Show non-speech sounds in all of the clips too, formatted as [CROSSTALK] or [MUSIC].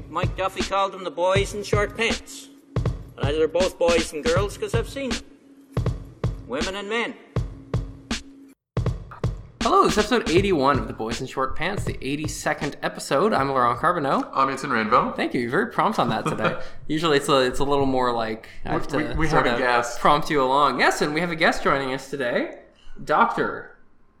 think Mike Duffy called them the boys in short pants. And either they're both boys and girls because I've seen them. Women and men. Hello, this is episode 81 of The Boys in Short Pants, the 82nd episode. I'm Laurent Carbonneau. I'm Etienne Rainville. Thank you. You're very prompt on that today. [LAUGHS] Usually it's a, it's a little more like I have to We- we sort have a of guest. prompt you along. Yes, and we have a guest joining us today. Dr.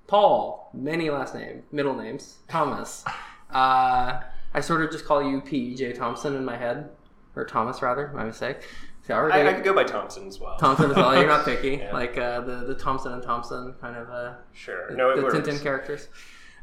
Paul, many last name, middle names, Thomas. [LAUGHS] Uh, I sort of just call you P.J. Thompson in my head, or Thomas rather, my mistake. So I I, I could go by Thompson as well. Thompson as well. You're not picky, [LAUGHS] Yeah. like uh, the the Thompson and Thompson kind of uh, Sure. No, it the works. Tintin characters.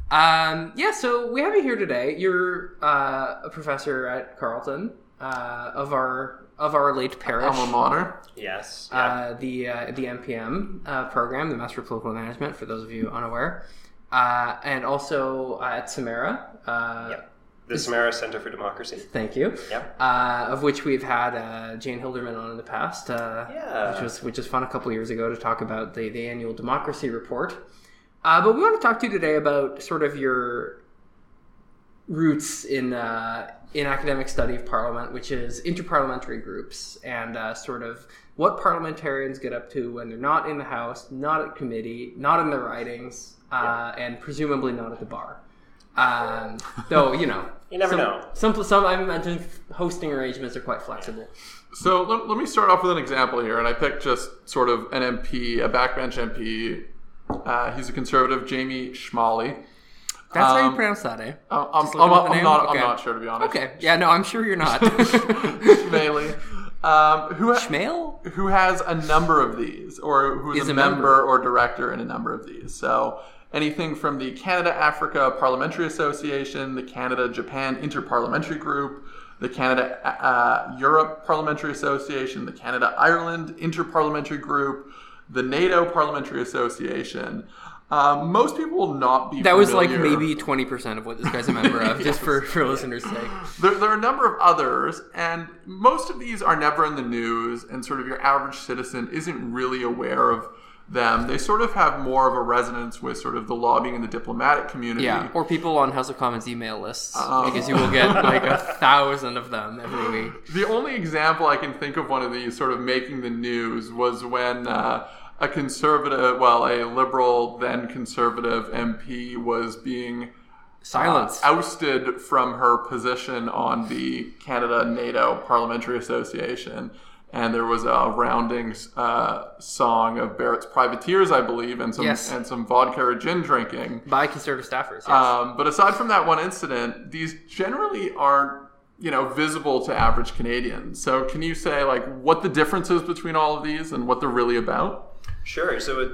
Um, yeah, so we have you here today. You're uh, a professor at Carleton uh, of our of our late parish, Alma mater. Yes. Yeah. uh, the uh, the MPM uh, program, the Master of Political Management, for those of you unaware, uh, and also uh, at Samara. Uh, Yep. The Samara Center for Democracy. Thank you. Yep. Uh, of which we've had uh, Jane Hilderman on in the past, uh, Yeah. which was which was fun a couple years ago to talk about the, the annual democracy report. Uh, but we want to talk to you today about sort of your roots in uh, in academic study of parliament, which is interparliamentary groups and uh, sort of what parliamentarians get up to when they're not in the House, not at committee, not in their ridings, uh, and presumably not at the bar. Um, though you know, [LAUGHS] You never some, know. Some, some I imagine hosting arrangements are quite flexible. So let, let me start off with an example here, and I picked just sort of an MP, a backbench MP. Uh, he's a conservative, Jamie Schmalley. That's how you Um, pronounce that, eh? Uh, I'm, I'm, looking at I'm not, Okay. I'm not sure to be honest. Okay, yeah, no, I'm sure you're not. [LAUGHS] Schmaley. Um, who, ha- Schmale? who has a number of these, or who is, Is a, a member, member. or director in a number of these. So anything from the Canada Africa Parliamentary Association, the Canada Japan Interparliamentary Group, the Canada uh, Europe Parliamentary Association, the Canada Ireland Interparliamentary Group, the NATO Parliamentary Association. Um, most people will not be. That was like maybe 20% of what this guy's a member of, [LAUGHS] just for, for listeners' sake. There, there are a number of others, and most of these are never in the news, and sort of your average citizen isn't really aware of them. They sort of have more of a resonance with sort of the lobbying and the diplomatic community. Yeah, or people on House of Commons email lists, because you will get like a [LAUGHS] thousand of them every week. The only example I can think of one of these sort of making the news was when uh, a conservative, well, a liberal then conservative MP was being Silence. uh, ousted from her position on the Canada NATO Parliamentary Association. And there was a rounding uh, song of Barrett's Privateers, I believe, and some Yes. and some vodka or gin drinking. By conservative staffers, yes. Um, but aside from that one incident, these generally aren't, you know, visible to average Canadians. So can you say like what the difference is between all of these and what they're really about? Sure. So it,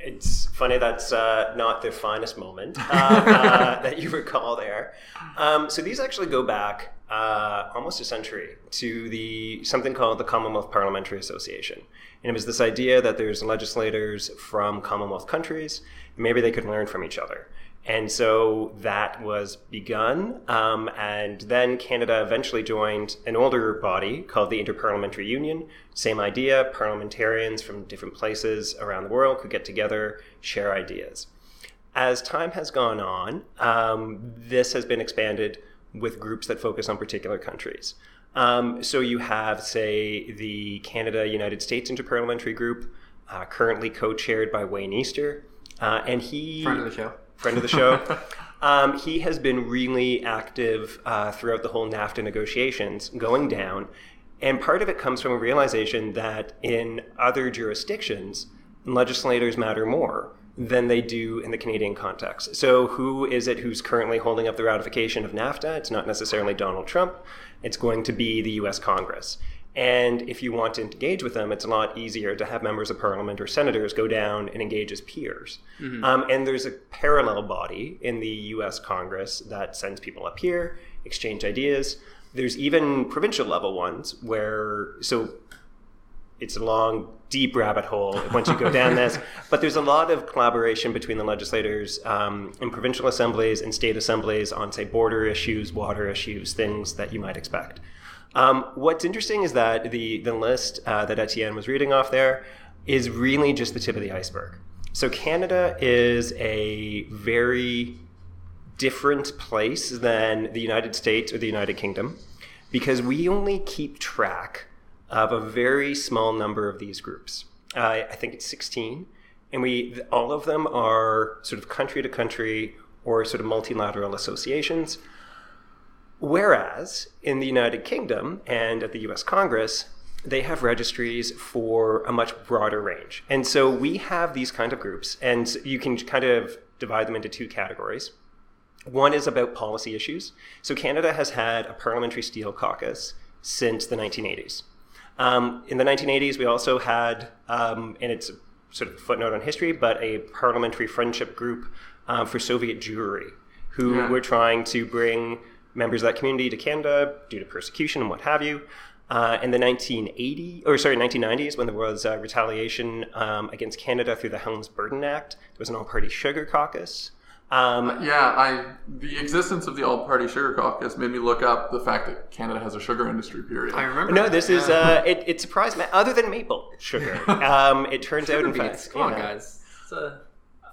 it's funny that's uh, not the finest moment uh, uh, [LAUGHS] that you recall there. Um, so these actually go back uh, almost a century to the something called the Commonwealth Parliamentary Association, and it was this idea that there's legislators from Commonwealth countries, maybe they could learn from each other. And so that was begun. Um, and then Canada eventually joined an older body called the Interparliamentary Union. Same idea parliamentarians from different places around the world could get together, share ideas. As time has gone on, um, this has been expanded with groups that focus on particular countries. Um, so you have, say, the Canada United States Interparliamentary Group, uh, currently co chaired by Wayne Easter. Uh, and he Friend of the show. Friend of the show. [LAUGHS] um, he has been really active uh, throughout the whole NAFTA negotiations going down. And part of it comes from a realization that in other jurisdictions, legislators matter more than they do in the Canadian context. So, who is it who's currently holding up the ratification of NAFTA? It's not necessarily Donald Trump, it's going to be the US Congress. And if you want to engage with them, it's a lot easier to have members of parliament or senators go down and engage as peers. Um, and there's a parallel body in the US Congress that sends people up here, exchange ideas. There's even provincial level ones where, so it's a long, deep rabbit hole [LAUGHS] once you go down this. But there's a lot of collaboration between the legislators um, in provincial assemblies and state assemblies on, say, border issues, water issues, things that you might expect. Um, what's interesting is that the, the list uh, that Etienne was reading off there is really just the tip of the iceberg. So Canada is a very different place than the United States or the United Kingdom because we only keep track of a very small number of these groups. Uh, I think it's 16, and we all of them are sort of country to country or sort of multilateral associations. Whereas in the United Kingdom and at the US Congress, they have registries for a much broader range. And so we have these kind of groups, and you can kind of divide them into two categories. One is about policy issues. So Canada has had a parliamentary steel caucus since the 1980s. Um, in the 1980s, we also had, um, and it's sort of a footnote on history, but a parliamentary friendship group um, for Soviet Jewry, who Yeah. were trying to bring members of that community to Canada due to persecution and what have you. Uh, in the 1980 or sorry 1990s, when there was uh, retaliation um, against Canada through the Helms-Burton Act, there was an all-party sugar caucus. Um, Yeah, I the existence of the All Party Sugar Caucus made me look up the fact that Canada has a sugar industry. Period. I remember. no, that, this is uh, it, it surprised me. Other than maple sugar, [LAUGHS] um, it turns out in Sugar fact, Come on, know, guys. It's a-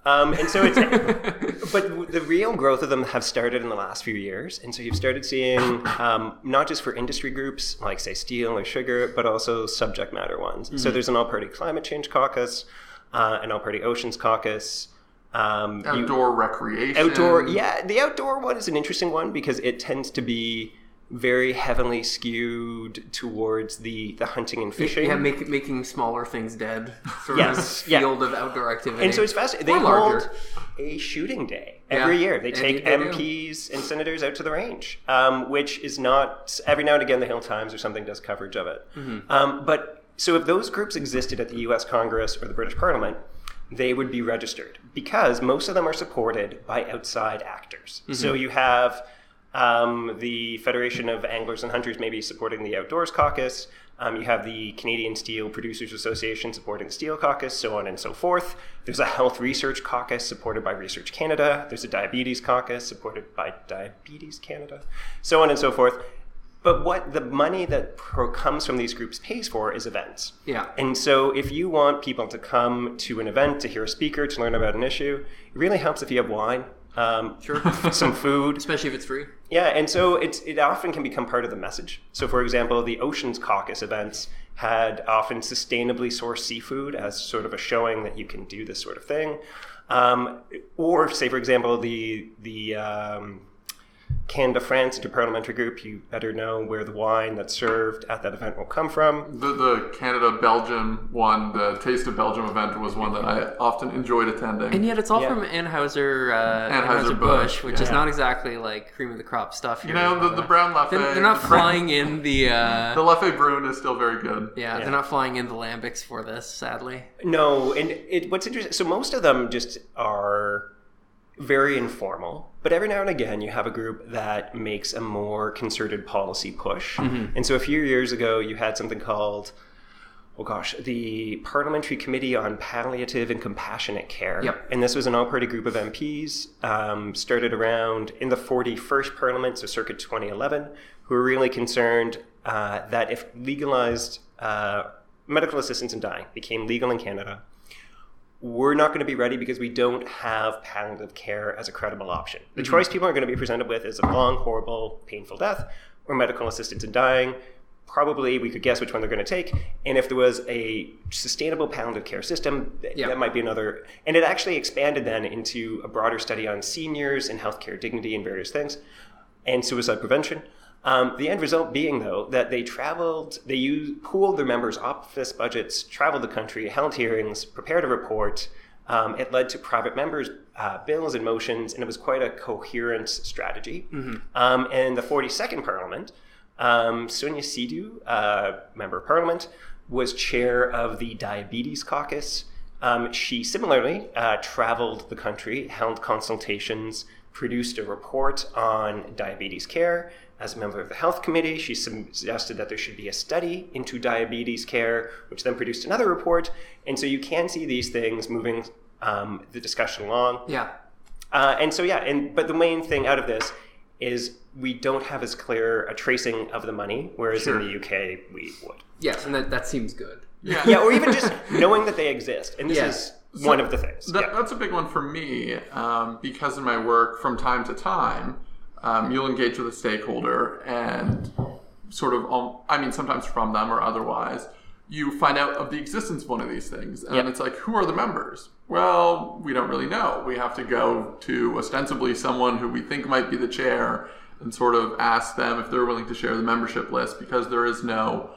Um, and so it's, [LAUGHS] but the real growth of them have started in the last few years, and so you've started seeing um, not just for industry groups like say steel or sugar, but also subject matter ones. So there's an all-party climate change caucus, uh, an all-party oceans caucus. Um, you- Outdoor recreation. outdoor, yeah, the outdoor one is an interesting one because it tends to be very heavily skewed towards the the hunting and fishing. yeah, make, making smaller things dead. Sort Yes, of yeah. field of outdoor activity. And so it's fascinating. They larger. hold a shooting day every Yeah, year. They and take they do. MPs and senators out to the range, um, which is not every now and again the Hill Times or something does coverage of it. Mm-hmm. Um, but so if those groups existed at the U.S. Congress or the British Parliament, they would be registered because most of them are supported by outside actors. Mm-hmm. So you have um, the Federation of Anglers and Hunters may be supporting the Outdoors Caucus. Um, you have the Canadian Steel Producers Association supporting the Steel Caucus, so on and so forth. There's a Health Research Caucus supported by Research Canada. There's a Diabetes Caucus supported by Diabetes Canada, so on and so forth. But what the money that pro- comes from these groups pays for is events. Yeah. And so if you want people to come to an event, to hear a speaker, to learn about an issue, it really helps if you have wine, um, Sure. [LAUGHS] some food, Especially if it's free. yeah, and so it's it often can become part of the message. So, for example, the Oceans Caucus events had often sustainably sourced seafood as sort of a showing that you can do this sort of thing, um, or say, for example, the the um, Canada France Interparliamentary Group. You better know where the wine that's served at that event will come from. The, the Canada Belgium one, the Taste of Belgium event, was one that I often enjoyed attending. And yet it's all Yeah. from Anheuser, uh, Anheuser-Busch, Anheuser-Busch, which is not exactly like cream of the crop stuff. you know, the, the brown Leffe. They're, they're not the brown- flying in the. Uh, The Leffe Brune is still very good. yeah, Yeah. they're not flying in the lambics for this, sadly. No, and it, what's interesting, so most of them just are very informal, but every now and again you have a group that makes a more concerted policy push. And so a few years ago you had something called, oh gosh, the Parliamentary Committee on Palliative and Compassionate Care. Yep. And this was an all party group of MPs, um, started around in the 41st Parliament, so circa 2011, who were really concerned uh, that if legalized uh, medical assistance in dying became legal in Canada, we're not going to be ready because we don't have palliative care as a credible option. The mm-hmm. choice people are going to be presented with is a long, horrible, painful death or medical assistance in dying. Probably we could guess which one they're going to take. And if there was a sustainable palliative care system, Yeah. that might be another. And it actually expanded then into a broader study on seniors and healthcare dignity and various things and suicide prevention. Um, the end result being, though, that they traveled, they used, pooled their members' office budgets, traveled the country, held hearings, prepared a report. Um, it led to private members' uh, bills and motions, and it was quite a coherent strategy. Um, and the 42nd Parliament, um, Sonia Sidhu, uh, member of Parliament, was chair of the Diabetes Caucus. Um, she similarly uh, traveled the country, held consultations, produced a report on diabetes care. As a member of the Health Committee, she suggested that there should be a study into diabetes care, which then produced another report. And so you can see these things moving um, the discussion along. Yeah. Uh, and so yeah, and but the main thing out of this is we don't have as clear a tracing of the money, whereas Sure. in the UK we would. Yes, and that, that seems good. Yeah. Yeah, or even just [LAUGHS] knowing that they exist. And this Yeah. is one of the things. That, yeah. That's a big one for me um, because in my work, from time to time, um, you'll engage with a stakeholder and sort of, um, I mean, sometimes from them or otherwise, you find out of the existence of one of these things. And Yep. it's like, who are the members? Well, we don't really know. We have to go to ostensibly someone who we think might be the chair and sort of ask them if they're willing to share the membership list because there is no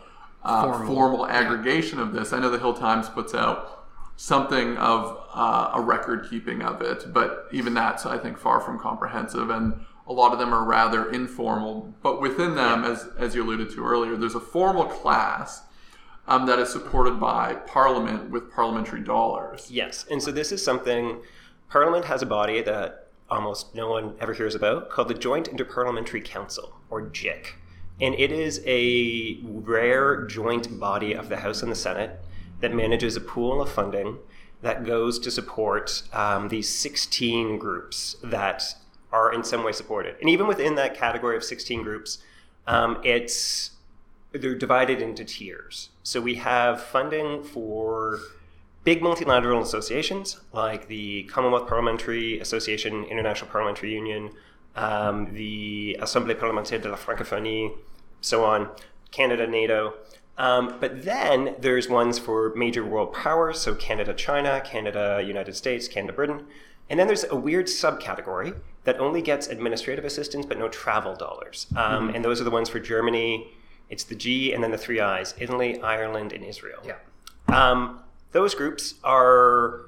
uh, Formal. formal, aggregation of this. I know the Hill Times puts out something of uh, a record keeping of it, but even that's, I think, far from comprehensive. And a lot of them are rather informal. But within them, as, as you alluded to earlier, there's a formal class um, that is supported by Parliament with parliamentary dollars. Yes, and so this is something Parliament has a body that almost no one ever hears about called the Joint Interparliamentary Council, or JIC. And it is a rare joint body of the House and the Senate that manages a pool of funding that goes to support um, these 16 groups that are in some way supported. And even within that category of 16 groups, um, it's they're divided into tiers. So we have funding for big multilateral associations like the Commonwealth Parliamentary Association, International Parliamentary Union, um, the Assemblée Parlementaire de la Francophonie, so on, Canada, NATO. Um, but then there's ones for major world powers, so Canada, China, Canada, United States, Canada, Britain. And then there's a weird subcategory that only gets administrative assistance but no travel dollars. Um, And those are the ones for Germany. It's the G and then the three I's Italy, Ireland, and Israel. Yeah. Um, those groups are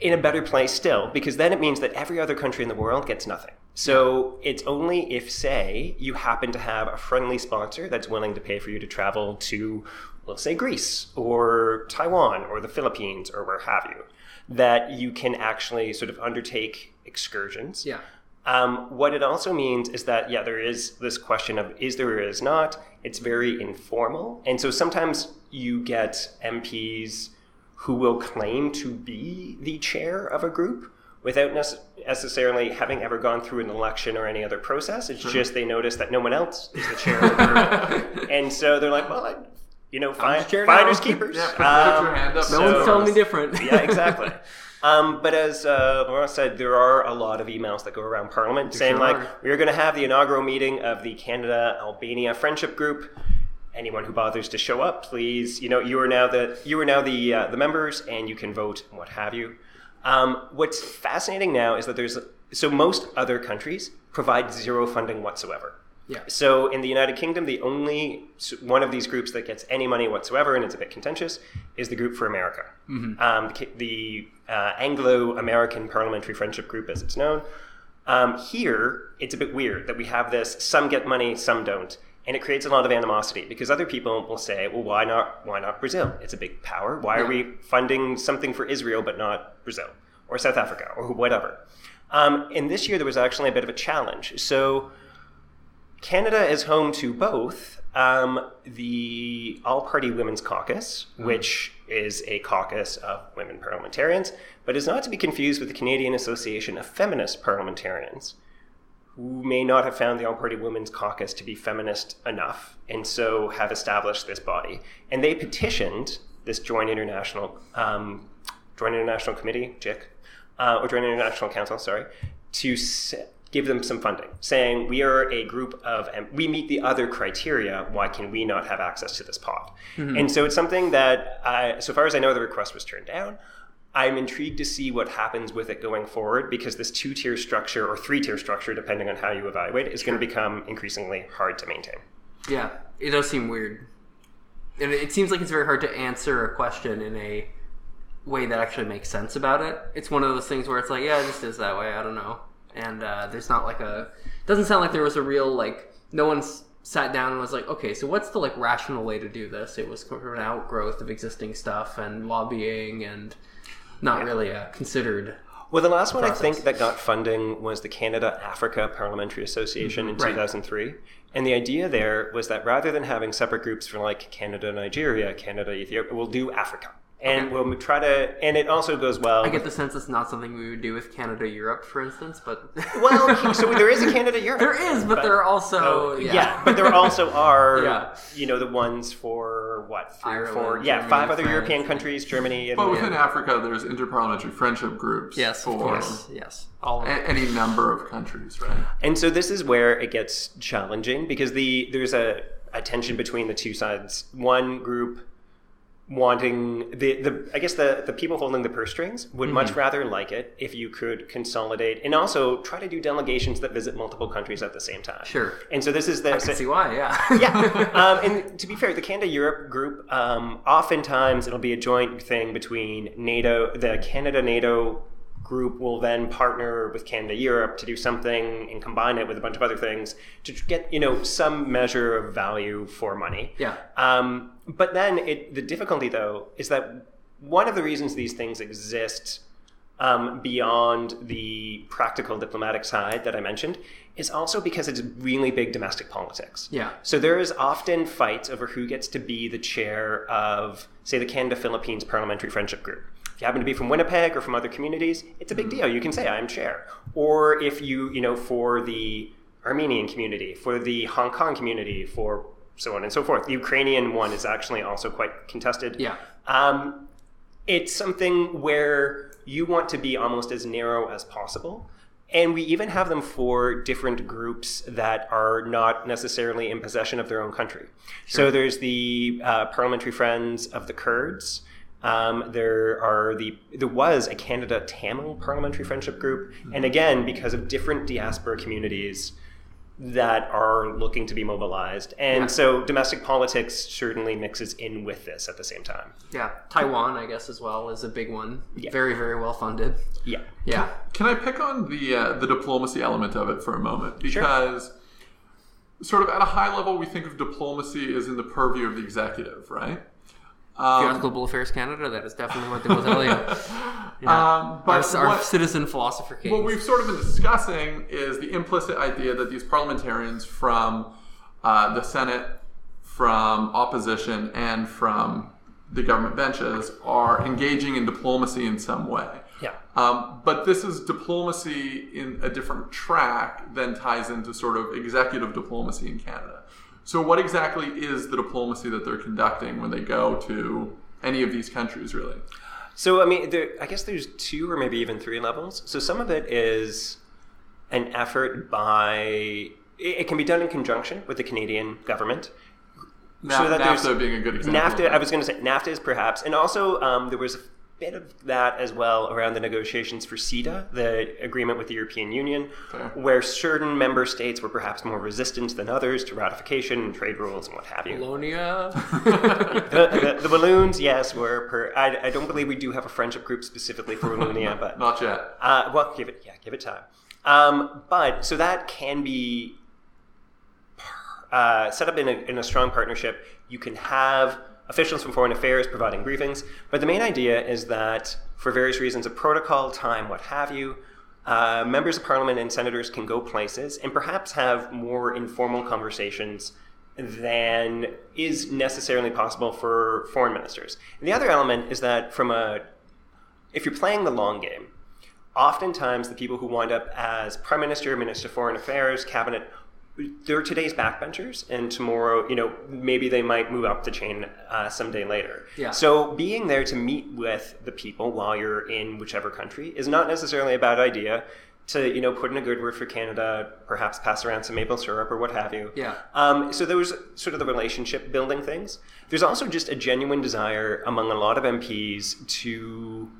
in a better place still because then it means that every other country in the world gets nothing. So it's only if, say, you happen to have a friendly sponsor that's willing to pay for you to travel to, let's say, Greece or Taiwan or the Philippines or where have you, that you can actually sort of undertake excursions. Yeah. Um, what it also means is that, yeah, there is this question of is there or is not. It's very informal. And so sometimes you get MPs who will claim to be the chair of a group without necessarily having ever gone through an election or any other process. It's just they notice that no one else is the chair of the [LAUGHS] group. and so they're like, well, I, you know, find, the chair finders now." keepers. Yeah, put, put your Um, hand up. No So- one's telling me different. [LAUGHS] yeah, exactly. [LAUGHS] Um, but as uh, Laurent said, there are a lot of emails that go around Parliament saying, sure like, are. we are going to have the inaugural meeting of the Canada Albania Friendship Group. Anyone who bothers to show up, please. You know, you are now the you are now the uh, the members, and you can vote, and what have you. Um, what's fascinating now is that there's so most other countries provide zero funding whatsoever. Yeah. So in the United Kingdom, the only one of these groups that gets any money whatsoever, and it's a bit contentious, is the Group for America, um, the, uh, Anglo-American Parliamentary Friendship Group, as it's known. Um, here, it's a bit weird that we have this: some get money, some don't, and it creates a lot of animosity because other people will say, "Well, why not? Why not Brazil? It's a big power. Why are we funding something for Israel but not Brazil or South Africa or whatever?" Um, and this year, there was actually a bit of a challenge. So. Canada is home to both um, the All Party Women's Caucus, which is a caucus of women parliamentarians, but is not to be confused with the Canadian Association of Feminist Parliamentarians, who may not have found the All Party Women's Caucus to be feminist enough, and so have established this body. And they petitioned this Joint International um, Joint International Committee, JIC, uh, or Joint International Council, sorry, to give them some funding, saying we are a group of, and we meet the other criteria. Why can we not have access to this pot? Mm-hmm. And so it's something that, I, so far as I know, the request was turned down. I'm intrigued to see what happens with it going forward because this two tier structure or three tier structure, depending on how you evaluate it, is going to become increasingly hard to maintain. Yeah, it does seem weird. And it seems like it's very hard to answer a question in a way that actually makes sense about it. It's one of those things where it's like, yeah, it just is that way. I don't know. And uh, there's not like a. Doesn't sound like there was a real like. No one's sat down and was like, okay, so what's the like rational way to do this? It was an outgrowth of existing stuff and lobbying and not really a considered. Well, the last one I think that got funding was the Canada Africa Parliamentary Association in Right. 2003. And the idea there was that rather than having separate groups for like Canada, Nigeria, Canada, Ethiopia, we'll do Africa. And we'll try to, and it also goes well. I get the sense it's not something we would do with Canada Europe, for instance, but [LAUGHS] well, so there is a Canada Europe. there is, but, there are also Oh, yeah. yeah. but there also [LAUGHS] are, Yeah. you know, the ones for what, three, Ireland, four, yeah, Germany, five other France, European yeah. countries, Germany, and But within Africa, there's interparliamentary friendship groups yes, for of course, yes, all of a- any number of countries, right? And so this is where it gets challenging because the there's a, a tension between the two sides. One group wanting the, the I guess the, the people holding the purse strings would much Mm-hmm. rather like it if you could consolidate and also try to do delegations that visit multiple countries at the same time. Sure. And so this is the I can see why. Yeah. [LAUGHS] yeah. [LAUGHS] Um, and to be fair, the Canada Europe group, um, oftentimes it'll be a joint thing between NATO, the Canada NATO group will then partner with Canada Europe to do something and combine it with a bunch of other things to get you know some measure of value for money. Yeah. Um, but then it, the difficulty though is that one of the reasons these things exist um, beyond the practical diplomatic side that I mentioned is also because it's really big domestic politics. Yeah. So there is often fights over who gets to be the chair of, say, the Canada Philippines Parliamentary Friendship Group. If you happen to be from Winnipeg or from other communities, it's a big deal. You can say I'm chair. Or if you, you know, for the Armenian community, for the Hong Kong community, for so on and so forth. The Ukrainian one is actually also quite contested. Yeah. Um, it's something where you want to be almost as narrow as possible. And we even have them for different groups that are not necessarily in possession of their own country. So there's the uh, Parliamentary Friends of the Kurds. Um, there are the there was a Canada Tamil Parliamentary Friendship Group, and again because of different diaspora communities that are looking to be mobilized, and Yeah. so domestic politics certainly mixes in with this at the same time. yeah. Taiwan, I guess, as well is a big one. Yeah. Very, very well funded. Yeah. Yeah. Can I pick on the uh, the diplomacy element of it for a moment? Because sort of at a high level, we think of diplomacy as in the purview of the executive, right? If you're Um, on Global Affairs Canada, that is definitely what they will tell you. Yeah. um, but our, our what- citizen philosopher case. What we've sort of been discussing is the implicit idea that these parliamentarians from uh, the Senate, from opposition, and from the government benches are engaging in diplomacy in some way. Yeah. Um, but this is diplomacy in a different track than ties into sort of executive diplomacy in Canada. So, what exactly is the diplomacy that they're conducting when they go to any of these countries, really? So I mean, there, I guess there's two or maybe even three levels. So some of it is an effort by. It, can be done in conjunction with the Canadian government. Na- So that NAFTA being a good example. NAFTA. I was going to say NAFTA is perhaps, and also um, there was bit of that as well around the negotiations for CETA, the agreement with the European Union, Fair. where certain member states were perhaps more resistant than others to ratification and trade rules and what have you. Wallonia. [LAUGHS] The, the, the Walloons, yes, were per. I, I don't believe we do have a friendship group specifically for Wallonia, [LAUGHS] but Not yet. uh, well, give it, yeah, give it time. Um, but so that can be uh, set up in a, in a strong partnership. You can have officials from foreign affairs providing briefings, but the main idea is that for various reasons of protocol, time, what have you, uh, members of parliament and senators can go places and perhaps have more informal conversations than is necessarily possible for foreign ministers. And the other element is that from a if you're playing the long game, oftentimes the people who wind up as prime minister, minister of foreign affairs, cabinet, they're today's backbenchers, and tomorrow, you know, maybe they might move up the chain uh, someday later. Yeah. So being there to meet with the people while you're in whichever country is not necessarily a bad idea. To you know, put in a good word for Canada, perhaps pass around some maple syrup or what have you. Yeah. Um, so there was sort of the relationship building things. There's also just a genuine desire among a lot of MPs to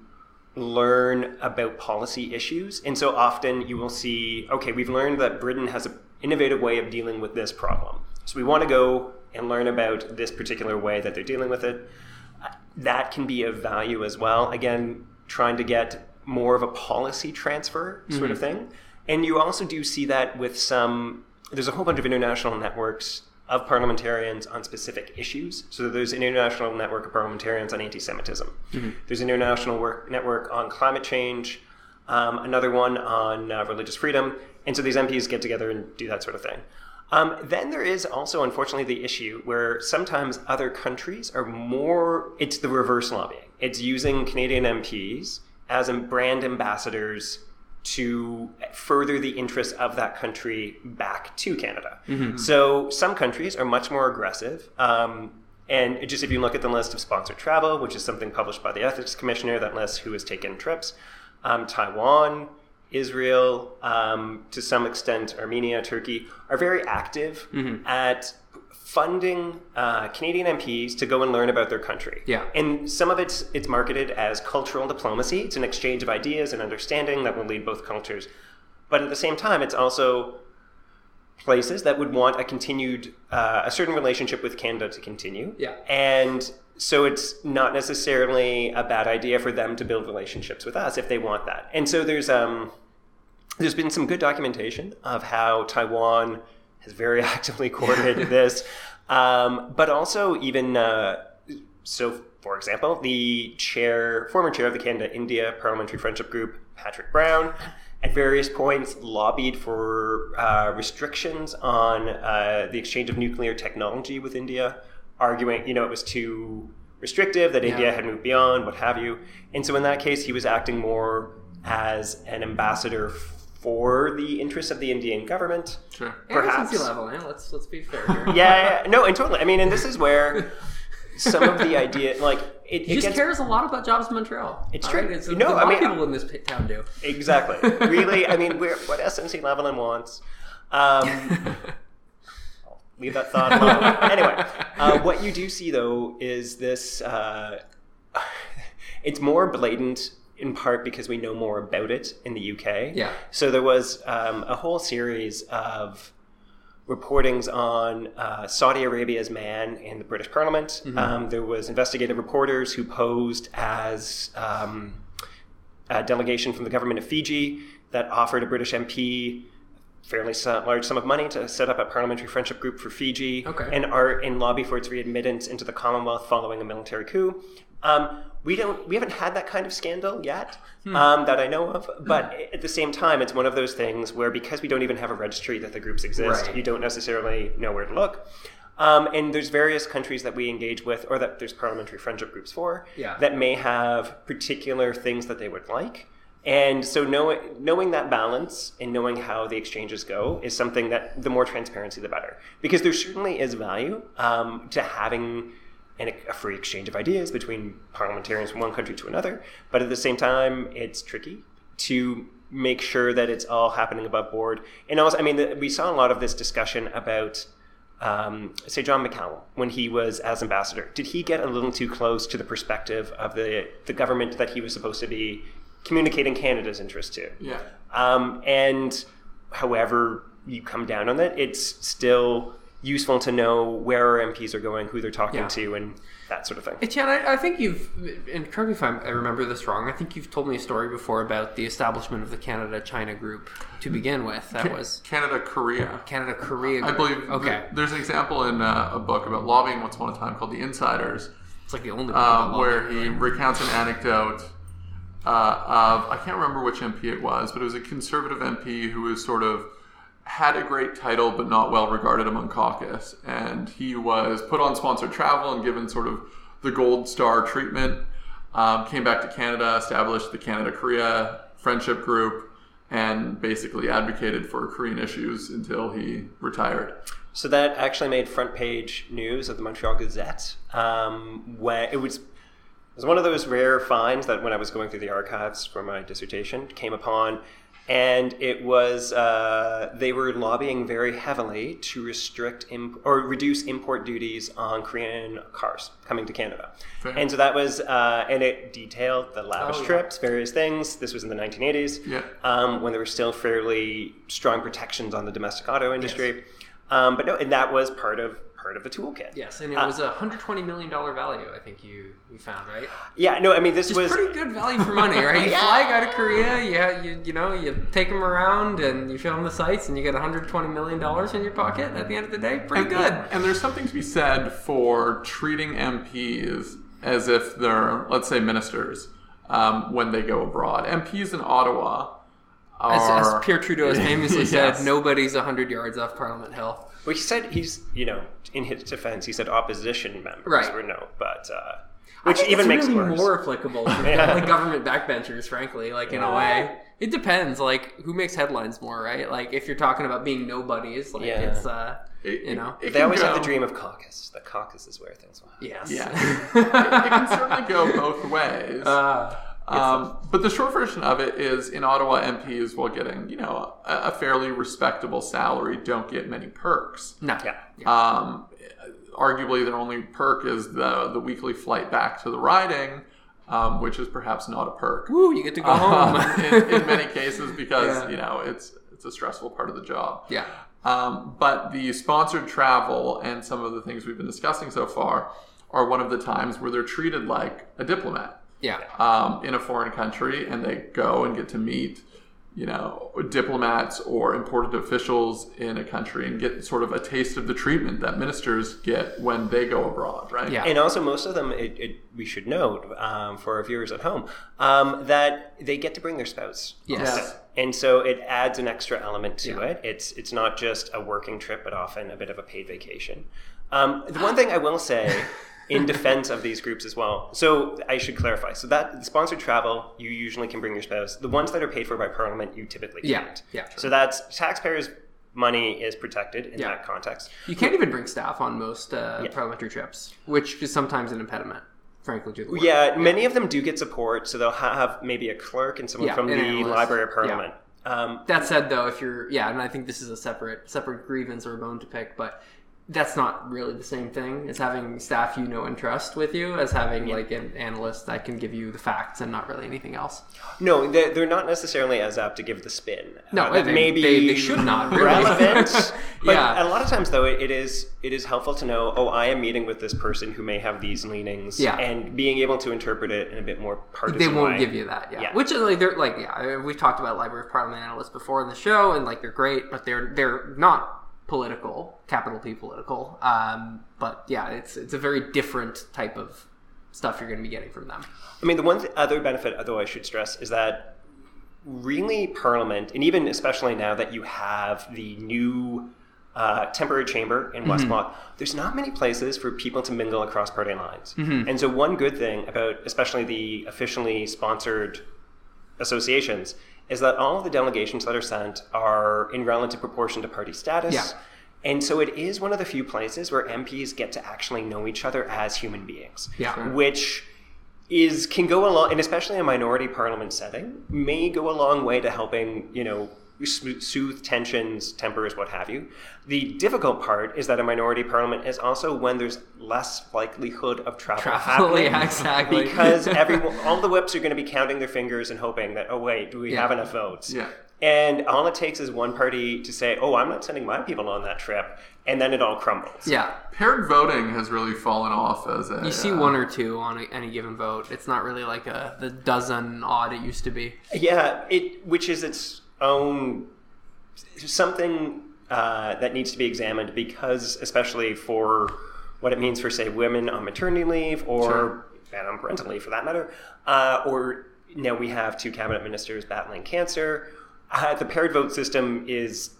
learn about policy issues. And so often you will see, okay, we've learned that Britain has an innovative way of dealing with this problem. So we want to go and learn about this particular way that they're dealing with it. That can be of value as well. Again, trying to get more of a policy transfer sort of mm-hmm. thing. And you also do see that with some, there's a whole bunch of international networks of parliamentarians on specific issues. So there's an international network of parliamentarians on anti-Semitism. Mm-hmm. There's an international work, network on climate change, um, another one on uh, religious freedom, and so these MPs get together and do that sort of thing. Um, then there is also, unfortunately, the issue where sometimes other countries are more, it's the reverse lobbying. It's using Canadian MPs as brand ambassadors to further the interests of that country back to Canada. So some countries are much more aggressive. Um, and just if you look at the list of sponsored travel, which is something published by the Ethics Commissioner that lists who has taken trips, um, Taiwan, Israel, um, to some extent Armenia, Turkey, are very active at funding uh, Canadian MPs to go and learn about their country. Yeah. And some of it's it's marketed as cultural diplomacy. It's an exchange of ideas and understanding that will lead both cultures. But at the same time, it's also places that would want a continued uh, a certain relationship with Canada to continue. Yeah. And so it's not necessarily a bad idea for them to build relationships with us if they want that. And so there's um there's been some good documentation of how Taiwan has very [LAUGHS] actively courted [LAUGHS] this, um, but also even uh, so. For example, the chair, former chair of the Canada India Parliamentary Friendship Group, Patrick Brown, at various points lobbied for uh, restrictions on uh, the exchange of nuclear technology with India, arguing, you know, it was too restrictive, that India had moved beyond, what have you. And so in that case, he was acting more as an ambassador for the interests of the Indian government. Sure. Perhaps. Agency level, man. Let's let's be fair here. Yeah, yeah, yeah. no, and totally. I mean, and this is where [LAUGHS] some of the idea, like, it, He it just gets cares a lot lot about jobs in Montreal. It's All true. right? It's, No, a I lot mean, of people in this town do. Exactly. [LAUGHS] really, I mean, we're, what SNC Lavalin wants. Um, I'll [LAUGHS] leave that thought alone. [LAUGHS] anyway, uh, what you do see though is this. Uh, it's more blatant in part because we know more about it in the UK. Yeah. So there was um, a whole series of reportings on uh, Saudi Arabia's man in the British Parliament. Um, there was investigative reporters who posed as um, a delegation from the government of Fiji that offered a British MP fairly large sum of money to set up a parliamentary friendship group for Fiji Okay. and are in lobby for its readmittance into the Commonwealth following a military coup. Um, we don't, we haven't had that kind of scandal yet um, that I know of, but at the same time, it's one of those things where because we don't even have a registry that the groups exist, Right. you don't necessarily know where to look. Um, and there's various countries that we engage with, or that there's parliamentary friendship groups for, Yeah. that may have particular things that they would like. And so knowing, knowing that balance and knowing how the exchanges go is something that the more transparency, the better. Because there certainly is value um, to having an, a free exchange of ideas between parliamentarians from one country to another. But at the same time, it's tricky to make sure that it's all happening above board. And also, I mean, the, we saw a lot of this discussion about um, say John McCallum when he was as ambassador. Did he get a little too close to the perspective of the the government that he was supposed to be communicating Canada's interest to? Yeah. Um, and however you come down on it, it's still useful to know where our MPs are going, who they're talking Yeah. to, and that sort of thing. Hey, Chad, I, I think you've, and correct me if I'm, I remember this wrong. I think you've told me a story before about the establishment of the Canada-China group to begin with. That was Canada, Korea. Canada-Korea. I believe Okay, th- there's an example in uh, a book about lobbying once upon a time called The Insiders, it's like the only book um, where he recounts an anecdote uh, of I can't remember which MP it was, but it was a conservative MP who was sort of had a great title but not well regarded among caucus, and he was put on sponsored travel and given sort of the gold star treatment. Um, came back to Canada, established the Canada Korea Friendship Group, and basically advocated for Korean issues until he retired. So that actually made front page news of the Montreal Gazette. Um, when it was, was one of those rare finds that when I was going through the archives for my dissertation came upon, and it was uh, they were lobbying very heavily to restrict imp- or reduce import duties on Korean cars coming to Canada. Fair. And so that was, uh, and it detailed the lavish Oh, yeah. trips, various things. This was in the 1980s Yeah. um, when there were still fairly strong protections on the domestic auto industry. Um, but no, and that was part of part of the toolkit. Yes, and it Uh, was a hundred twenty million dollar value. I think you you found right. Yeah, no, I mean this Just was pretty good value for money, right? You [LAUGHS] fly out of Korea, you, ha- you you know you take them around and you show him the sights, and you get 120 million dollars in your pocket at the end of the day. Pretty and, good. And there's something to be said for treating MPs as if they're, let's say, ministers um, when they go abroad. MPs in Ottawa As, as Pierre Trudeau has [LAUGHS] famously Yes. said, nobody's 100 yards off Parliament Hill. Well, he said he's, you know, in his defense, he said opposition members Right. were no, but uh, I which think even it's makes really it worse. more applicable to [LAUGHS] Yeah. like government backbenchers, frankly. Like in a way, it depends. Like who makes headlines more, right? Like if you're talking about being nobodies, like Yeah. it's uh, It- you know, it They can always have the dream of caucus. The caucus is where things will happen. yes, Yeah. [LAUGHS] it, it can certainly go both ways. uh, Um, but the short version of it is in Ottawa, MPs, while getting you know a, a fairly respectable salary, don't get many perks. no, Yeah. Um, arguably, their only perk is the the weekly flight back to the riding, um, which is perhaps not a perk Woo, you get to go home. um, [LAUGHS] in, in many cases because Yeah. you know it's it's a stressful part of the job. yeah, Um, but the sponsored travel and some of the things we've been discussing so far are one of the times where they're treated like a diplomat yeah, um, in a foreign country and they go and get to meet you know diplomats or important officials in a country and get sort of a taste of the treatment that ministers get when they go abroad right Yeah. And also, most of them, it, it, we should note um, for our viewers at home, um, that they get to bring their spouse. yes, Yes. And so it adds an extra element to Yeah. it. It's it's not just a working trip, but often a bit of a paid vacation. Um, the one thing I will say [LAUGHS] in defense of these groups as well. So I should clarify. So that sponsored travel, you usually can bring your spouse. The ones that are paid for by Parliament, you typically Yeah. can't. Yeah. So that's taxpayers' money is protected in Yeah. that context. You can't even bring staff on most uh, Yeah. parliamentary trips, which is sometimes an impediment, frankly. To the work. Yeah, many of them do get support, so they'll have maybe a clerk and someone Yeah, from the. Library of Yeah. Parliament. Um, That said, though, if you're yeah, and I think this is a separate separate grievance or a bone to pick, but that's not really the same thing as having staff you know and trust with you as having like an analyst that can give you the facts and not really anything else. no, they're, they're not necessarily as apt to give the spin. No, Uh, they- may be they- they should not, really. relevant. [LAUGHS] but Yeah. a lot of times, though, it, it is it is helpful to know. Oh, I am meeting with this person who may have these leanings. Yeah. and being able to interpret it in a bit more partisan. They won't way. give you that, yeah. Yeah. Which is like they're like yeah, I mean, we've talked about Library of Parliament analysts before in the show, and like they're great, but they're they're not political, capital P political. Um, but yeah, it's it's a very different type of stuff you're going to be getting from them. I mean, the one other benefit, though, I should stress, is that really Parliament, and even especially now that you have the new uh, temporary chamber in West Block, there's not many places for people to mingle across party lines. And so, one good thing about especially the officially sponsored associations is that all of the delegations that are sent are in relative proportion to party status. Yeah. And so it is one of the few places where MPs get to actually know each other as human beings. Yeah. Which is can go along and especially in a minority parliament setting may go a long way to helping, you know, sm- soothe tensions, tempers, what have you. The difficult part is that a minority parliament is also when there's less likelihood of travel, Travel, [LAUGHS] happening. yeah, exactly. Because [LAUGHS] everyone, all the whips are going to be counting their fingers and hoping that, oh wait, do we Yeah. have enough votes? Yeah. And all it takes is one party to say, "Oh, I'm not sending my people on that trip," and then it all crumbles. Yeah, Paired voting has really fallen off as a. you see uh, one or two on a, any given vote. It's not really like a the dozen odd it used to be. Yeah, it which is its own something uh, that needs to be examined because, especially for what it means for, say, women on maternity leave or Sure. and on parental leave for that matter, uh, or now we have two cabinet ministers battling cancer. Uh, the paired vote system is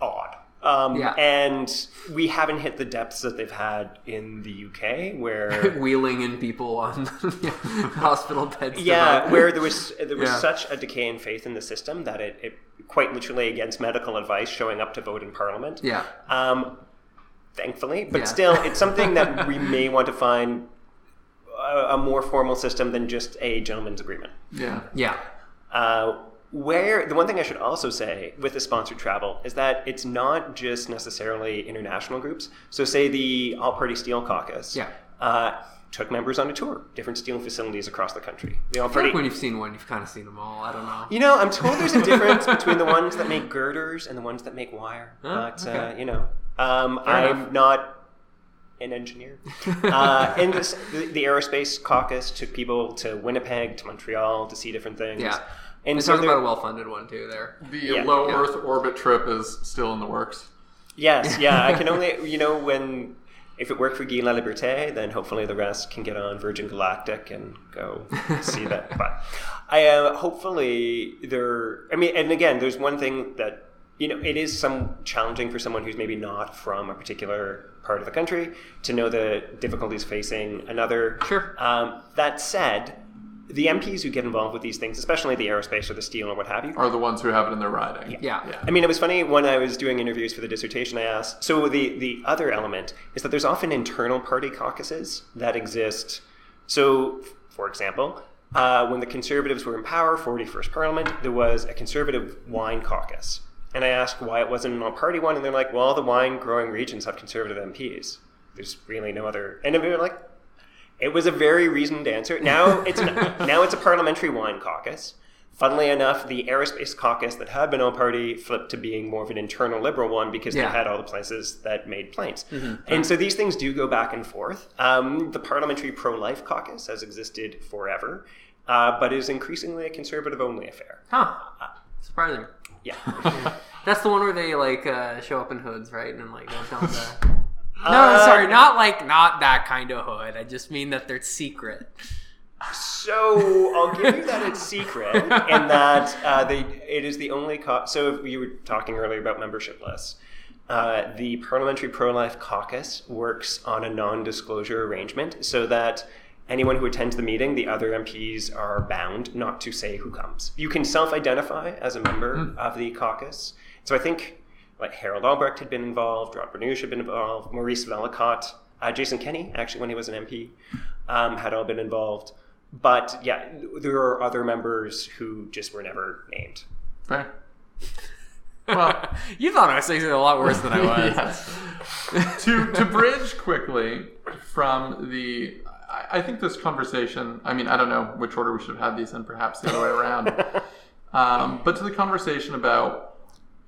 odd. Um, Yeah. And we haven't hit the depths that they've had in the UK, where [LAUGHS] Wheeling in people on [LAUGHS] hospital beds. yeah, where there was there was [LAUGHS] Yeah. such a decay in faith in the system that it, it quite literally against medical advice showing up to vote in Parliament. yeah, Um, thankfully, but still, it's something that we may want to find a, a more formal system than just a gentleman's agreement. Yeah. yeah, Uh, where the one thing I should also say with the sponsored travel is that it's not just necessarily international groups. So, say the All Party Steel Caucus, Yeah. uh, took members on a tour, different steel facilities across the country. The All Party. like when you've seen one, you've kind of seen them all. I don't know. You know, I'm told there's a [LAUGHS] difference between the ones that make girders and the ones that make wire. Oh, but uh, okay. you know, um, I'm enough. not an engineer. uh, and [LAUGHS] this, the, the aerospace caucus took people to Winnipeg, to Montreal to see different things. Yeah. And And so talk about a well-funded one too. There. The Yeah. low Yeah. Earth orbit trip is still in the works. yes, yeah, I can [LAUGHS] only you know when. If it worked for Guy Laliberté, then hopefully the rest can get on Virgin Galactic and go [LAUGHS] see that. But I uh, hopefully there. I mean, and again, there's one thing that you know it is some challenging for someone who's maybe not from a particular part of the country to know the difficulties facing another. Sure. Um, that said, the MPs who get involved with these things, especially the aerospace or the steel or what have you, Are the ones who have it in their riding. Yeah. yeah. yeah. I mean, it was funny when I was doing interviews for the dissertation. I asked. So the the other element is that there's often internal party caucuses that exist. So, for example, uh, when the Conservatives were in power, 41st Parliament, there was a Conservative wine caucus, and I asked why it wasn't an all-party one, and they're like, "Well, all the wine-growing regions have Conservative MPs. There's really no other." And we were like, it was a very reasoned answer. Now it's an, [LAUGHS] now it's a parliamentary wine caucus. Funnily enough, the aerospace caucus that had been all party flipped to being more of an internal liberal one because Yeah. they had all the places that made planes. And so these things do go back and forth. Um, the parliamentary pro life caucus has existed forever, uh, but is increasingly a conservative only affair. Huh. Surprising. Yeah. [LAUGHS] That's the one where they like uh, show up in hoods, right? And like tell the. [LAUGHS] No, sorry, not like not that kind of hood. I just mean that they're secret. So I'll give you that it's secret, [LAUGHS] and that uh, they it is the only. Co- so if you were talking earlier about membership lists. Uh, the Parliamentary Pro Life Caucus works on a non disclosure arrangement so that anyone who attends the meeting, the other MPs are bound not to say who comes. You can self identify as a member of the caucus. So I think like Harold Albrecht had been involved, Rod Bruinooge had been involved, Maurice Vellacott, uh, Jason Kenney, actually, when he was an MP, um, had all been involved. But yeah, there are other members who just were never named. Fair. [LAUGHS] Well, You thought I was saying a lot worse than I [LAUGHS] was. to to bridge quickly from the, I, I think this conversation. I mean, I don't know which order we should have had these in. Perhaps the other way around. [LAUGHS] Um, but to the conversation about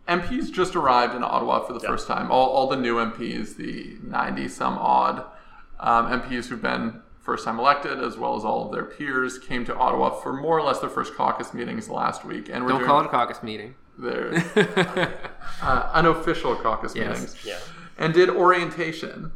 MPs just arrived in Ottawa for the first time. All, all the new MPs, the 90 some odd um, MPs who've been first time elected, as well as all of their peers, came to Ottawa for more or less their first caucus meetings last week. And we're Don't doing call it a caucus meeting. their [LAUGHS] uh, unofficial caucus Yes. meetings Yeah. and did orientation.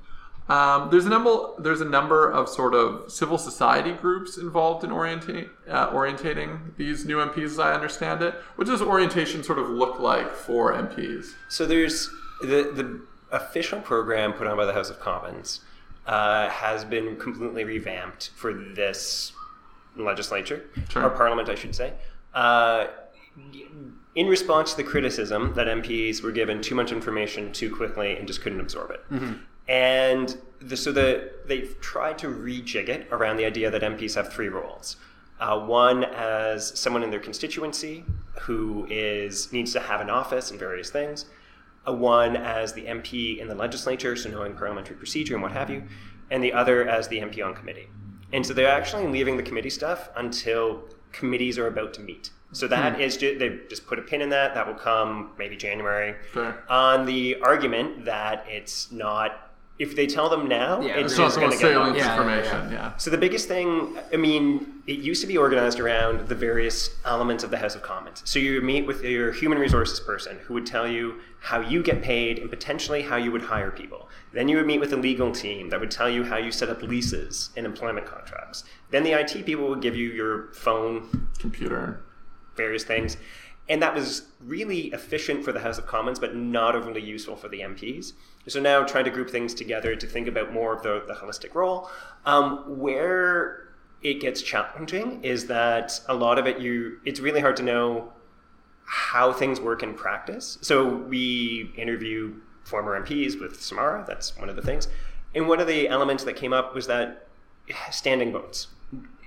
Um, there's a number. There's a number of sort of civil society groups involved in orientate, uh, orientating these new MPs, as I understand it. What does orientation sort of look like for MPs? So there's the the official program put on by the House of Commons uh, has been completely revamped for this legislature Sure. or parliament, I should say. Uh, in response to the criticism that MPs were given too much information too quickly and just couldn't absorb it. And the, so the, they've tried to rejig it around the idea that MPs have three roles. Uh, one as someone in their constituency who is needs to have an office and various things. Uh, one as the MP in the legislature, so knowing parliamentary procedure and what have you, and the other as the MP on committee. And so they're actually leaving the committee stuff until committees are about to meet. So that is ju- they just put a pin in that. That will come maybe January. Fair. On the argument that it's not, if they tell them now, Yeah, it's It's It's not just going to get salient lost. Yeah, yeah, information. Yeah. So the biggest thing, I mean, it used to be organized around the various elements of the House of Commons. So you would meet with your human resources person who would tell you how you get paid and potentially how you would hire people. Then you would meet with a legal team that would tell you how you set up leases and employment contracts. Then the IT people would give you your phone, Computer. various things. And that was really efficient for the House of Commons, but not overly useful for the MPs. So now trying to group things together to think about more of the, the holistic role. Um, where it gets challenging is that a lot of it you it's really hard to know how things work in practice. So we interview former MPs with Samara, that's one of the things. And one of the elements that came up was that standing votes.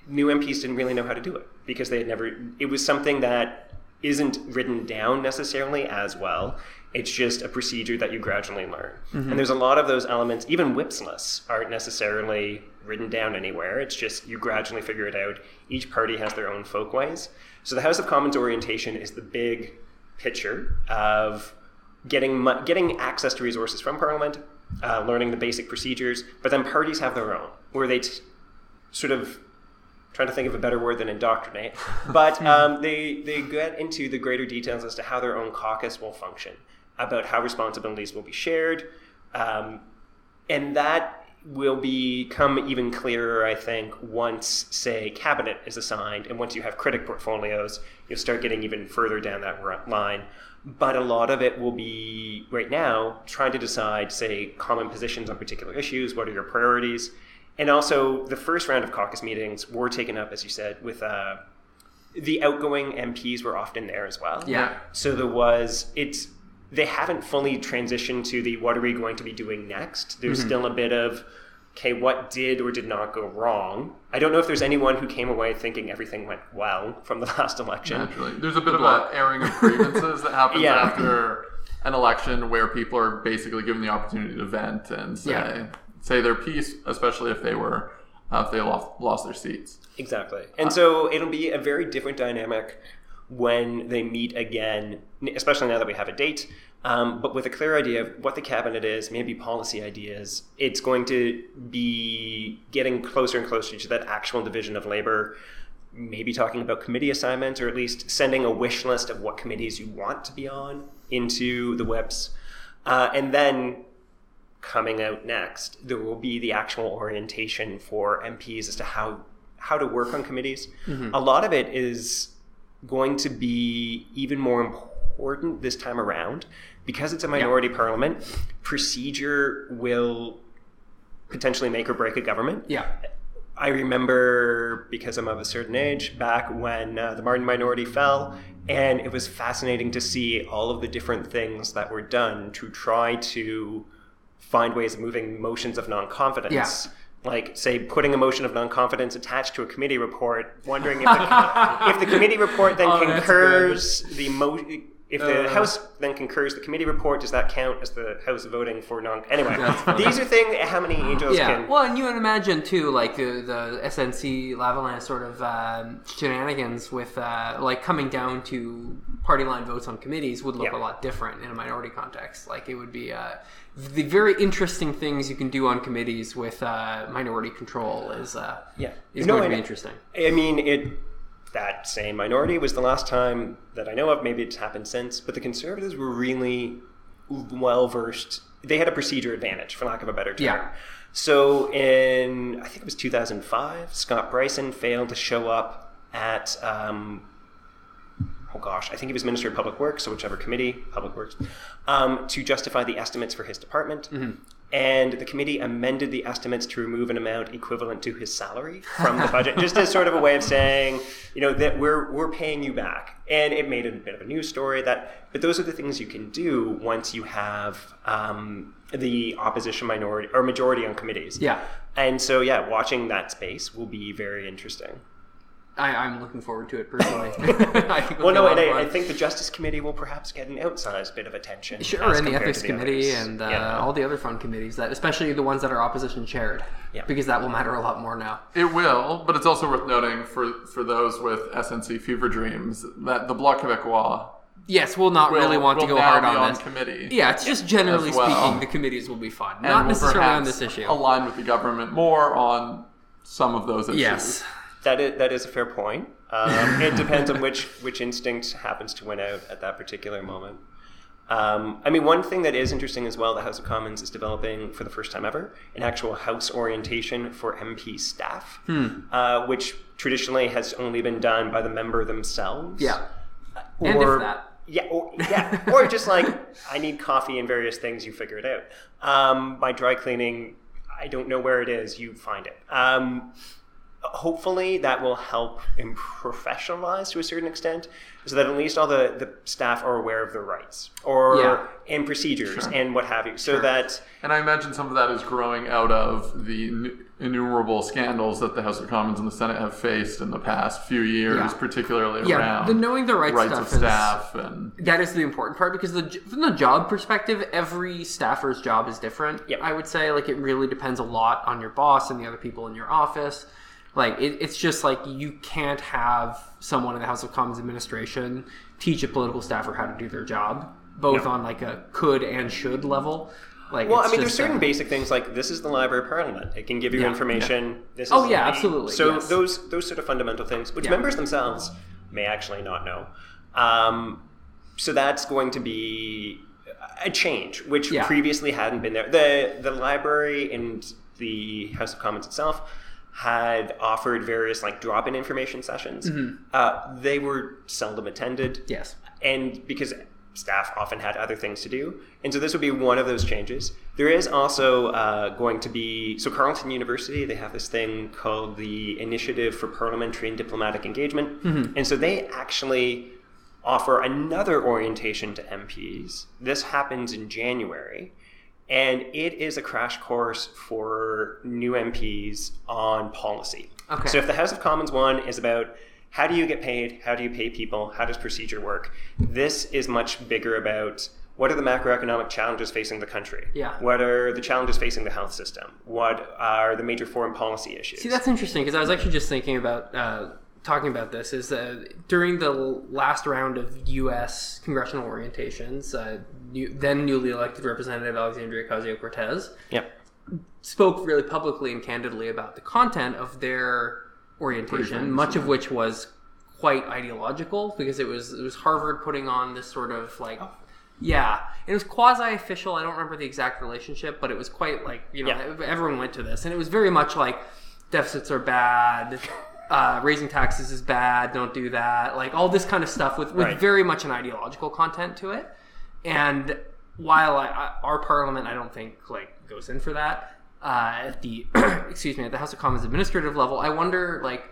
New MPs didn't really know how to do it because they had never, it was something that isn't written down necessarily as well. It's just a procedure that you gradually learn. And there's a lot of those elements, even whips lists aren't necessarily written down anywhere. It's just you gradually figure it out. Each party has their own folkways. So the House of Commons orientation is the big picture of getting getting access to resources from Parliament, uh, learning the basic procedures, but then parties have their own, where they t- sort of trying to think of a better word than indoctrinate, [LAUGHS] but um, they they get into the greater details as to how their own caucus will function, about how responsibilities will be shared, um, and that will become even clearer, I think, once, say, cabinet is assigned, and once you have critic portfolios, you'll start getting even further down that line. But a lot of it will be right now trying to decide, say, common positions on particular issues. What are your priorities? And also, the first round of caucus meetings were taken up, as you said, with uh, the outgoing MPs were often there as well. Yeah. So there was it's they haven't fully transitioned to the what are we going to be doing next. There's Mm-hmm. still a bit of okay, what did or did not go wrong? I don't know if there's anyone who came away thinking everything went well from the [LAUGHS] last election. Naturally, there's a bit of a airing of grievances that happens [LAUGHS] Yeah. after an election where people are basically given the opportunity to vent and say Yeah. Say their piece, especially if they were uh, if they lost lost their seats. Exactly. And so it'll be a very different dynamic when they meet again, especially now that we have a date, um, but with a clear idea of what the cabinet is, maybe policy ideas. It's going to be getting closer and closer to that actual division of labor. Maybe talking about committee assignments, or at least sending a wish list of what committees you want to be on into the whips. Uh, and then coming out next, there will be the actual orientation for MPs as to how how to work on committees. A lot of it is going to be even more important this time around because it's a minority parliament. Procedure will potentially make or break a government. Yeah. I remember because I'm of a certain age back when uh, the Martin minority fell, and it was fascinating to see all of the different things that were done to try to find ways of moving motions of non-confidence. Yeah. Like, say, putting a motion of non-confidence attached to a committee report, wondering if the, [LAUGHS] if the committee report then Oh, concurs the mo- if the Uh. House then concurs the committee report, does that count as the House voting for non? Anyway, [LAUGHS] these are things. How many angels Yeah, can? well, and you would imagine too, like the the SNC Lavalin sort of um, shenanigans with uh, like coming down to party line votes on committees would look Yeah. a lot different in a minority context. Like it would be uh, the very interesting things you can do on committees with uh, minority control is uh, Yeah. is No, going to be interesting. I mean, it that same minority was the last time that I know of. Maybe it's happened since, but the conservatives were really well versed. They had a procedure advantage, for lack of a better term. Yeah. So in I think it was 2005, Scott Brison failed to show up at. Um, oh gosh, I think he was Minister of Public Works, so whichever committee, Public Works, um, to justify the estimates for his department. And the committee amended the estimates to remove an amount equivalent to his salary [LAUGHS] from the budget, just as sort of a way of saying, you know, that we're we're paying you back. And it made it a bit of a news story. That, but those are the things you can do once you have um, the opposition minority or majority on committees. Yeah. And so, yeah, watching that space will be very interesting. I, I'm looking forward to it personally. [LAUGHS] I think Well, no, and I. I think the Justice Committee will perhaps get an outsized bit of attention. Sure, as and the ethics the committee others. and uh, Yeah. all the other fun committees that, especially the ones that are opposition chaired, Yeah. because that will matter a lot more now. It will, but it's also worth noting for for those with SNC fever dreams that the Bloc Québécois Yes, we'll not will, really want to will go hard be on, on this. committee. Yeah, it's just generally well. speaking, the committees will be fun. and Not will necessarily on this issue. Align with the government more on some of those issues. Yes. That is, that is a fair point. Um, it depends on which which instinct happens to win out at that particular moment. Um, I mean, one thing that is interesting as well, the House of Commons is developing for the first time ever an actual House orientation for MP staff, Hmm. uh, which traditionally has only been done by the member themselves. Yeah. And if that. Yeah, or, yeah, or just like I need coffee and various things, you figure it out. Um, my dry cleaning, I don't know where it is, you find it. Um, hopefully, that will help and professionalize to a certain extent, so that at least all the, the staff are aware of their rights or Yeah. and procedures Sure. and what have you, so Sure. that And I imagine some of that is growing out of the innumerable scandals that the House of Commons and the Senate have faced in the past few years, Yeah. particularly Yeah, around the knowing the rights rights stuff of is- staff and That is the important part because the, from the job perspective, every staffer's job is different. Yep. I would say like it really depends a lot on your boss and the other people in your office. Like it, it's just like you can't have someone in the House of Commons administration teach a political staffer how to do their job, both No. on like a could and should level. Like Well, I mean, there's certain uh, basic things like this is the Library of Parliament. It can give you Yeah. information. This is Oh, is yeah, absolutely, So yes. those those sort of fundamental things, which Yeah. members themselves may actually not know. Um, so that's going to be a change, which Yeah. previously hadn't been there. The the library and the House of Commons itself had offered various like drop-in information sessions. Uh, they were seldom attended Yes. and because staff often had other things to do. And so this would be one of those changes. There is also uh, going to be so Carleton University they have this thing called the Initiative for Parliamentary and Diplomatic Engagement, and so they actually offer another orientation to MPs. This happens in January. And it is a crash course for new MPs on policy. Okay. So if the House of Commons one is about how do you get paid, how do you pay people, how does procedure work, this is much bigger about what are the macroeconomic challenges facing the country? Yeah. What are the challenges facing the health system? What are the major foreign policy issues? See, that's interesting because I was actually just thinking about uh, talking about this. Is uh, during the last round of U.S. congressional orientations, uh, new, then newly elected Representative Alexandria Ocasio Cortez Yep. spoke really publicly and candidly about the content of their orientation, much of which was quite ideological because it was it was Harvard putting on this sort of like yeah, it was quasi official. I don't remember the exact relationship, but it was quite like you know Yeah. everyone went to this, and it was very much like deficits are bad. Uh, raising taxes is bad. Don't do that. Like all this kind of stuff with, with Right. very much an ideological content to it. And while I, I, our parliament, I don't think like goes in for that. Uh, at the [CLEARS THROAT] excuse me, at the House of Commons administrative level, I wonder like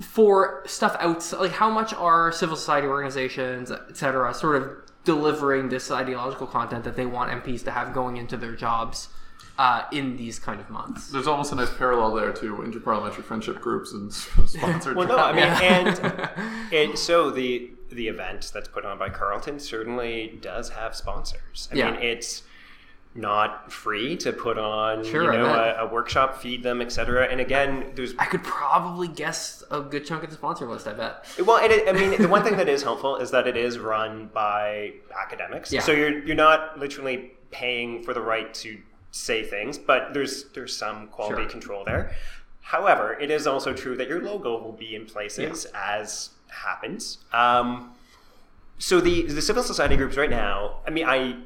for stuff outside, like how much are civil society organizations, etc., sort of delivering this ideological content that they want MPs to have going into their jobs uh, in these kind of months. There's almost a nice parallel there to interparliamentary friendship groups and [LAUGHS] sponsored. Well, no, I mean, and, [LAUGHS] and so the the event that's put on by Carleton certainly does have sponsors. I Yeah. mean, it's not free to put on, Sure, you know, a, a workshop, feed them, etc. And again, there's I could probably guess a good chunk of the sponsor list. I bet. well, it, I mean, the one thing that is helpful is that it is run by academics. Yeah. So you're you're not literally paying for the right to say things, but there's there's some quality Sure. control there. However, it is also true that your logo will be in places as happens. Um, so the the civil society groups right now, I mean, I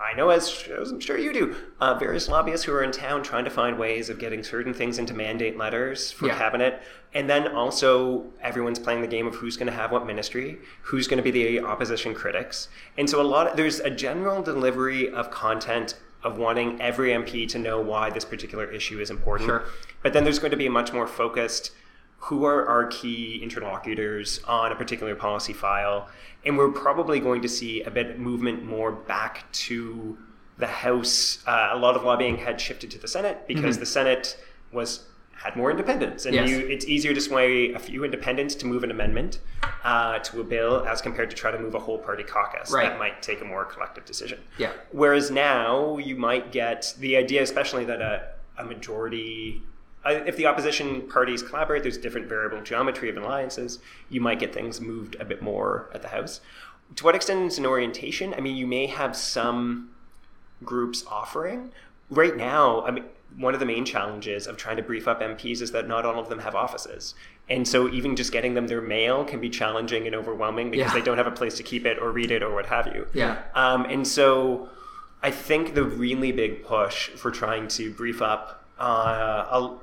I know, as, as I'm sure you do, uh, various lobbyists who are in town trying to find ways of getting certain things into mandate letters for Yeah. cabinet, and then also everyone's playing the game of who's going to have what ministry, who's going to be the opposition critics, and so a lot. there's a general delivery of content of wanting every MP to know why this particular issue is important. Sure. But then there's going to be a much more focused who are our key interlocutors on a particular policy file. And we're probably going to see a bit of movement more back to the House. Uh, a lot of lobbying had shifted to the Senate because the Senate was had more independence, and Yes. you, it's easier to sway a few independents to move an amendment uh, to a bill as compared to try to move a whole party caucus. Right. That might take a more collective decision. Yeah. Whereas now you might get the idea, especially that a, a majority, if the opposition parties collaborate, there's different variable geometry of alliances. You might get things moved a bit more at the House. To what extent is an orientation? I mean, you may have some groups offering. Right now, I mean, one of the main challenges of trying to brief up MPs is that not all of them have offices. And so even just getting them their mail can be challenging and overwhelming because Yeah. they don't have a place to keep it or read it or what have you. Yeah. Um, and so I think the really big push for trying to brief up uh, a,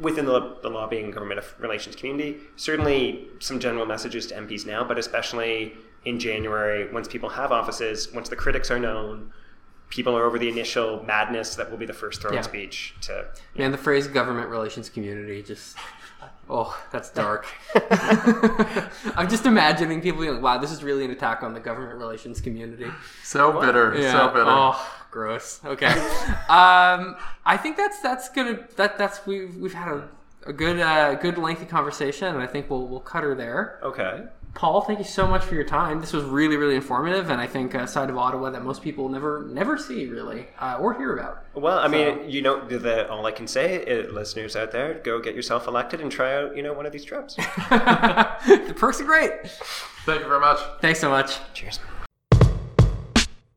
within the, the lobbying government relations community, certainly some general messages to MPs now, but especially in January, once people have offices, once the critics are known, people are over the initial madness that will be the first throne Yeah. speech to Man, the phrase government relations community just. Oh, that's dark. [LAUGHS] I'm just imagining people being like, wow, this is really an attack on the government relations community. So bitter, so bitter. Oh, gross. Okay. um, I think that's that's gonna that that's we've we've had a, a good uh, good lengthy conversation, and I think we'll we'll cut her there. okay. Paul, thank you so much for your time. This was really really informative, and I think a side of Ottawa that most people never never see really uh, or hear about. Well, I mean, you know, the, the, all I can say, is, listeners out there, go get yourself elected and try out, you know, one of these trips. [LAUGHS] the perks are great. Thank you very much. Thanks so much. Cheers.